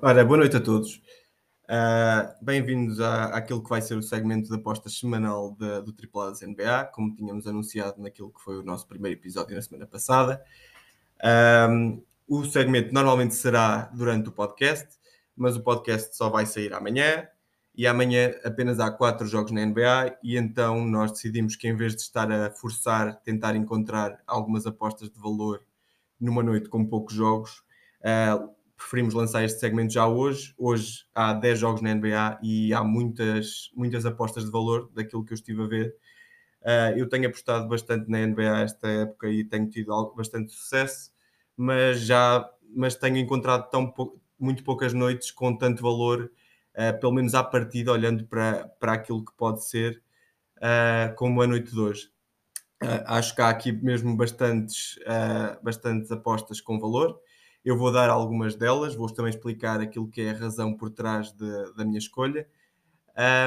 Ora, boa noite a todos. Uh, Bem-vindos à, àquilo que vai ser o segmento de apostas semanal de, do AAA da NBA, como tínhamos anunciado naquilo que foi o nosso primeiro episódio na semana passada. Um, o segmento normalmente será durante o podcast, mas o podcast só vai sair amanhã. E amanhã apenas há quatro jogos na NBA, e então nós decidimos que, em vez de estar a forçar, tentar encontrar algumas apostas de valor numa noite com poucos jogos, uh, preferimos lançar este segmento já hoje. Hoje há 10 jogos na NBA e há muitas, muitas apostas de valor daquilo que eu estive a ver. Uh, eu tenho apostado bastante na NBA esta época e tenho tido bastante sucesso, mas já mas tenho encontrado tão pou, muito poucas noites com tanto valor, uh, pelo menos à partida, olhando para, para aquilo que pode ser, uh, como a noite de hoje. acho que há aqui mesmo bastantes, bastantes apostas com valor. Eu vou dar algumas delas, vou também explicar aquilo que é a razão por trás de, da minha escolha.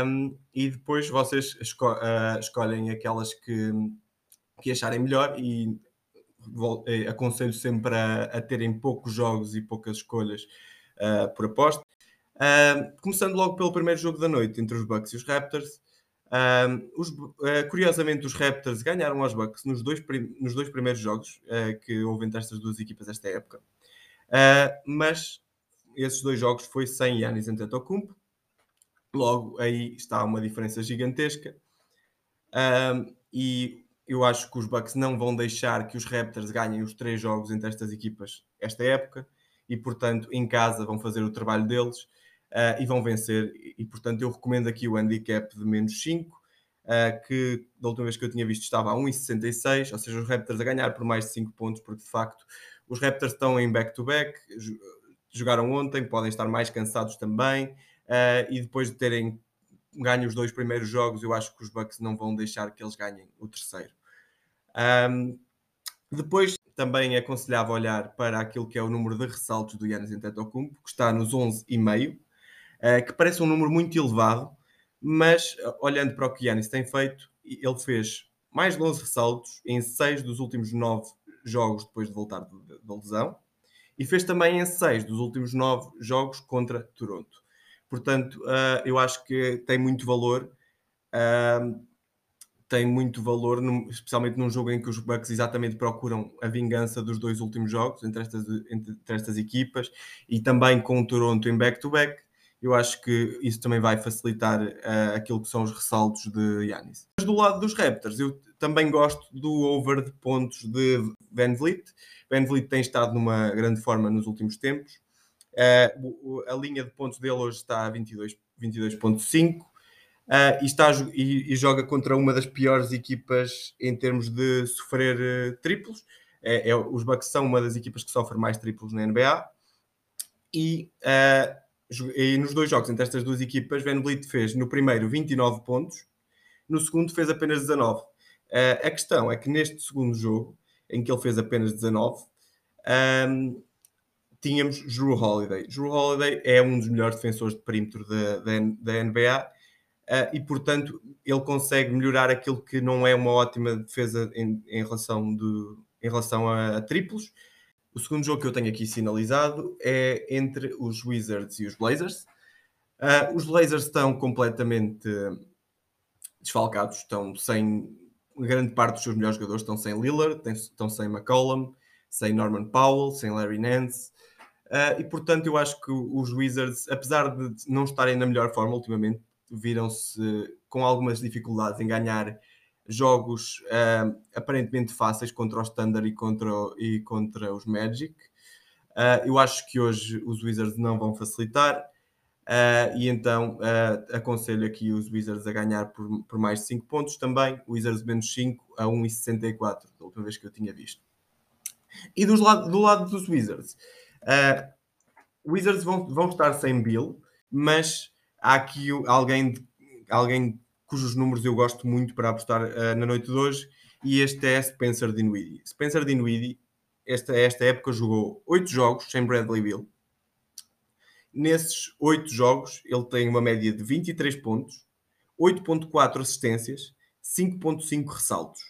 Um, e depois vocês esco uh, escolhem aquelas que, que acharem melhor e eh, aconselho sempre a, a, terem poucos jogos e poucas escolhas uh, por aposta. Uh, começando logo pelo primeiro jogo da noite entre os Bucks e os Raptors. Os, uh, curiosamente, os Raptors ganharam aos Bucks nos dois, nos dois primeiros jogos que houve entre estas duas equipas esta época. Uh, mas esses dois jogos foi sem Yannis Antetokounmpo. Logo, aí está uma diferença gigantesca. Uh, e eu acho que os Bucks não vão deixar que os Raptors ganhem os três jogos entre estas equipas esta época. E, portanto, em casa vão fazer o trabalho deles uh, e vão vencer. E, portanto, eu recomendo aqui o handicap de menos 5. Uh, que da última vez que eu tinha visto estava a 1,66, ou seja, os Raptors a ganhar por mais de 5 pontos, porque de facto os Raptors estão em back-to-back, -back, jogaram ontem, podem estar mais cansados também, uh, e depois de terem ganho os dois primeiros jogos, eu acho que os Bucks não vão deixar que eles ganhem o terceiro. Um, depois também é aconselhável olhar para aquilo que é o número de ressaltos do Yannis Antetokounmpo, que está nos 11,5, uh, que parece um número muito elevado, mas olhando para o que Yannis tem feito, ele fez mais de 11 ressaltos em 6 dos últimos 9 jogos depois de voltar da lesão e fez também em seis dos últimos nove jogos contra Toronto. Portanto, uh, eu acho que tem muito valor. Uh, tem muito valor, especialmente num jogo em que os Bucks exatamente procuram a vingança dos dois últimos jogos entre estas, entre estas equipas e também com o Toronto em back-to-back. -back, eu acho que isso também vai facilitar uh, aquilo que são os ressaltos de Yanis. Mas do lado dos Raptors, eu também gosto do over de pontos de Van Vliet. Van Vliet tem estado numa grande forma nos últimos tempos. Uh, a linha de pontos dele hoje está a 22,5 22 uh, e, está, e, e, joga contra uma das piores equipas em termos de sofrer uh, triplos. É, é, os Bucks são uma das equipas que sofre mais triplos na NBA. E uh, e nos dois jogos entre estas duas equipas, Van Vliet fez no primeiro 29 pontos, no segundo fez apenas 19. Uh, eh, a questão é que neste segundo jogo, em que ele fez apenas 19, um, tínhamos Drew Holiday. Drew Holiday é um dos melhores defensores de perímetro da, da, da NBA uh, eh, e, portanto, ele consegue melhorar aquilo que não é uma ótima defesa em, em relação, de, em relação a, a triplos o segundo jogo que eu tenho aqui sinalizado é entre os Wizards e os Blazers. Uh, os Blazers estão completamente desfalcados, estão sem grande parte dos seus melhores jogadores, estão sem Lillard, estão sem McCollum, sem Norman Powell, sem Larry Nance. Uh, e portanto, eu acho que os Wizards, apesar de não estarem na melhor forma ultimamente, viram-se com algumas dificuldades em ganhar jogos uh, aparentemente fáceis contra o Standard e contra, e contra os Magic. Uh, eu acho que hoje os Wizards não vão facilitar. Uh, e então uh, aconselho aqui os Wizards a ganhar por, por mais de 5 pontos também. Wizards menos 5 a 1,64, da última vez que eu tinha visto. E dos do lado dos Wizards, Wizards vão, vão estar sem Bill, mas há aqui alguém, alguém cujos números eu gosto muito para apostar uh, na noite de hoje, e este é Spencer Dinwiddie. Spencer Dinwiddie, esta, esta época, jogou 8 jogos sem Bradley Bill. Nesses 8 jogos, ele tem uma média de 23 pontos, 8.4 assistências, 5.5 ressaltos.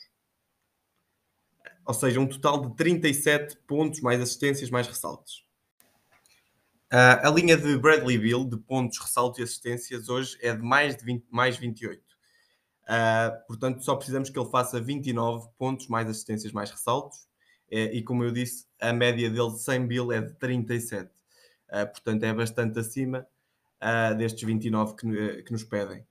Ou seja, um total de 37 pontos, mais assistências, mais ressaltos. Uh, a linha de Bradley Bill, de pontos, ressaltos e assistências, hoje é de mais, de 20, mais 28. Uh, ah, portanto, só precisamos que ele faça 29 pontos, mais assistências, mais ressaltos. É, e como eu disse, a média dele sem Bill é de 37. Uh, portanto, é bastante acima uh, destes 29 que, que nos pedem.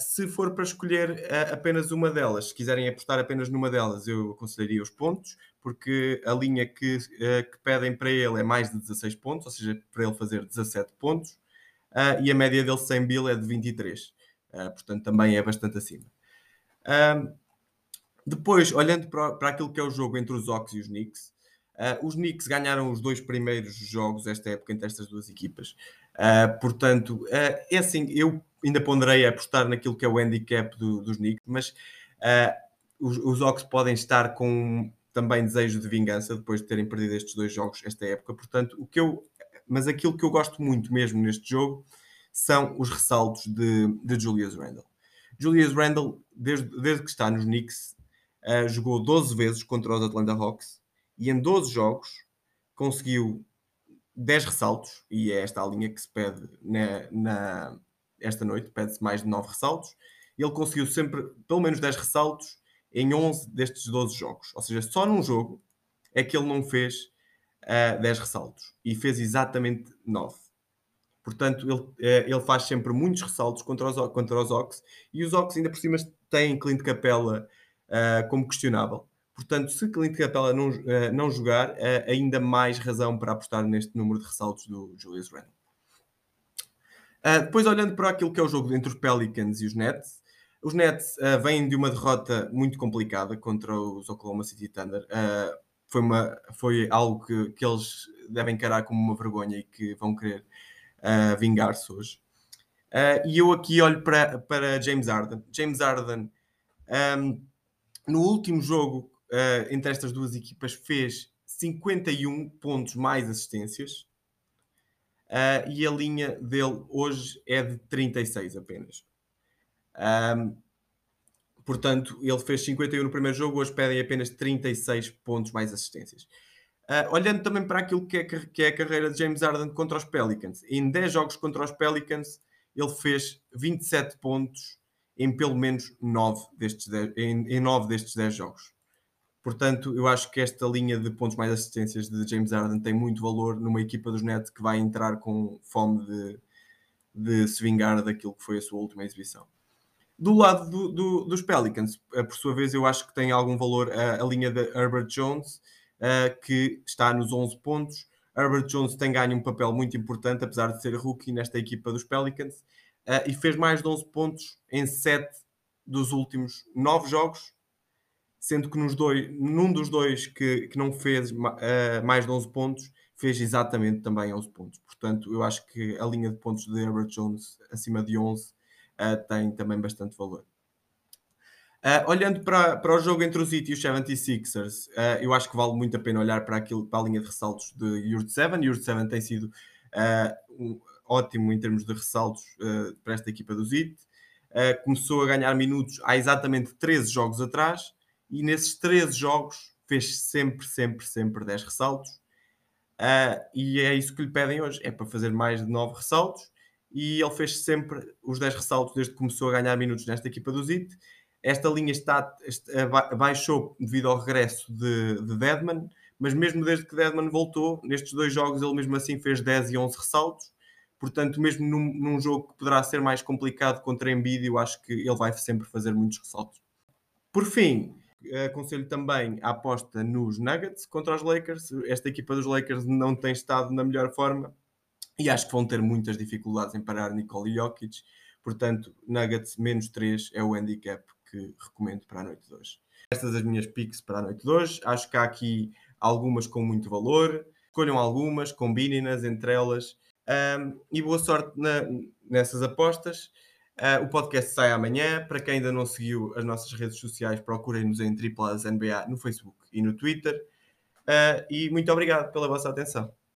Se for para escolher apenas uma delas, se quiserem apostar apenas numa delas, eu aconselharia os pontos, porque a linha que, que pedem para ele é mais de 16 pontos, ou seja, para ele fazer 17 pontos, e a média dele sem bill é de 23, portanto também é bastante acima. depois, olhando para, aquilo que é o jogo entre os Ox e os Knicks, os Knicks ganharam os dois primeiros jogos esta época entre estas duas equipas. portanto, é assim, eu ainda ponderei apostar naquilo que é o handicap do, dos Knicks, mas os, os Ox podem estar com também desejo de vingança depois de terem perdido estes dois jogos esta época. Portanto, o que eu, mas aquilo que eu gosto muito mesmo neste jogo são os ressaltos de, de Julius Randle. Julius Randle, desde, desde que está nos Knicks, uh, jogou 12 vezes contra os Atlanta Hawks e em 12 jogos conseguiu 10 ressaltos, e é esta a linha que se pede na, na, esta noite, pede-se mais de 9 ressaltos. Ele conseguiu sempre pelo menos 10 ressaltos em 11 destes 12 jogos. Ou seja, só num jogo é que ele não fez uh, eh, 10 ressaltos e fez exatamente 9. Portanto, ele, uh, ele faz sempre muitos ressaltos contra os, contra os Ox e os Ox ainda por cima têm Clint Capella uh, como questionável. Portanto, se Clint Capella não, uh, não jogar, ainda mais razão para apostar neste número de ressaltos do Julius Randle. Uh, depois, olhando para aquilo que é o jogo entre os Pelicans e os Nets, os Nets uh, vêm de uma derrota muito complicada contra os Oklahoma City Thunder. Uh, foi, uma, foi algo que, que eles devem encarar como uma vergonha e que vão querer vingar-se hoje. e eu aqui olho para, para James Harden. James Harden, um, no último jogo entre estas duas equipas, fez 51 pontos mais assistências uh, e a linha dele hoje é de 36 apenas. Um, portanto, ele fez 51 no primeiro jogo, hoje pedem apenas 36 pontos mais assistências. Uh, olhando também para aquilo que é, que é, a carreira de James Harden contra os Pelicans, em 10 jogos contra os Pelicans, ele fez 27 pontos em pelo menos 9 destes 10, em, em 9 destes 10 jogos. Portanto, eu acho que esta linha de pontos mais assistências de James Harden tem muito valor numa equipa dos Nets que vai entrar com fome de, de se vingar daquilo que foi a sua última exibição. Do lado do, do, dos Pelicans, eh, por sua vez, eu acho que tem algum valor a, a linha de Herbert Jones, uh, que está nos 11 pontos. Herbert Jones tem ganho um papel muito importante, apesar de ser rookie nesta equipa dos Pelicans, uh, e fez mais de 11 pontos em 7 dos últimos 9 jogos sendo que nos dois, num dos dois que, que não fez uh, mais de 11 pontos, fez exatamente também 11 pontos. Portanto, eu acho que a linha de pontos de Herbert Jones acima de 11 uh, eh, tem também bastante valor. Uh, olhando para, para o jogo entre os Heat e os 76ers, uh, eu acho que vale muito a pena olhar para, aquilo, para a linha de ressaltos de Yurt 7. Yurt 7 tem sido uh, um, ótimo em termos de ressaltos para esta equipa dos Heat. começou a ganhar minutos há exatamente 13 jogos atrás e nesses 13 jogos fez sempre, sempre, sempre 10 ressaltos. E é isso que lhe pedem hoje: é para fazer mais de 9 ressaltos. E ele fez sempre os 10 ressaltos desde que começou a ganhar minutos nesta equipa do ZIT. Esta linha está, baixou devido ao regresso de, de Deadman, mas mesmo desde que Deadman voltou, nestes dois jogos ele mesmo assim fez 10 e 11 ressaltos. Portanto, mesmo num, num jogo que poderá ser mais complicado contra Embiid, eu acho que ele vai sempre fazer muitos ressaltos. Por fim, aconselho também a aposta nos Nuggets contra os Lakers. Esta equipa dos Lakers não tem estado na melhor forma e acho que vão ter muitas dificuldades em parar Nikola Jokic. Portanto, Nuggets menos 3 é o handicap que recomendo para a noite de hoje. Estas as minhas picks para a noite de hoje. Acho que há aqui algumas com muito valor. Escolham algumas, combinem-nas entre elas. Um, e boa sorte na, nessas apostas. Uh, o podcast sai amanhã. Para quem ainda não seguiu as nossas redes sociais, procurem-nos em Triplas NBA no Facebook e no Twitter. Uh, e muito obrigado pela vossa atenção.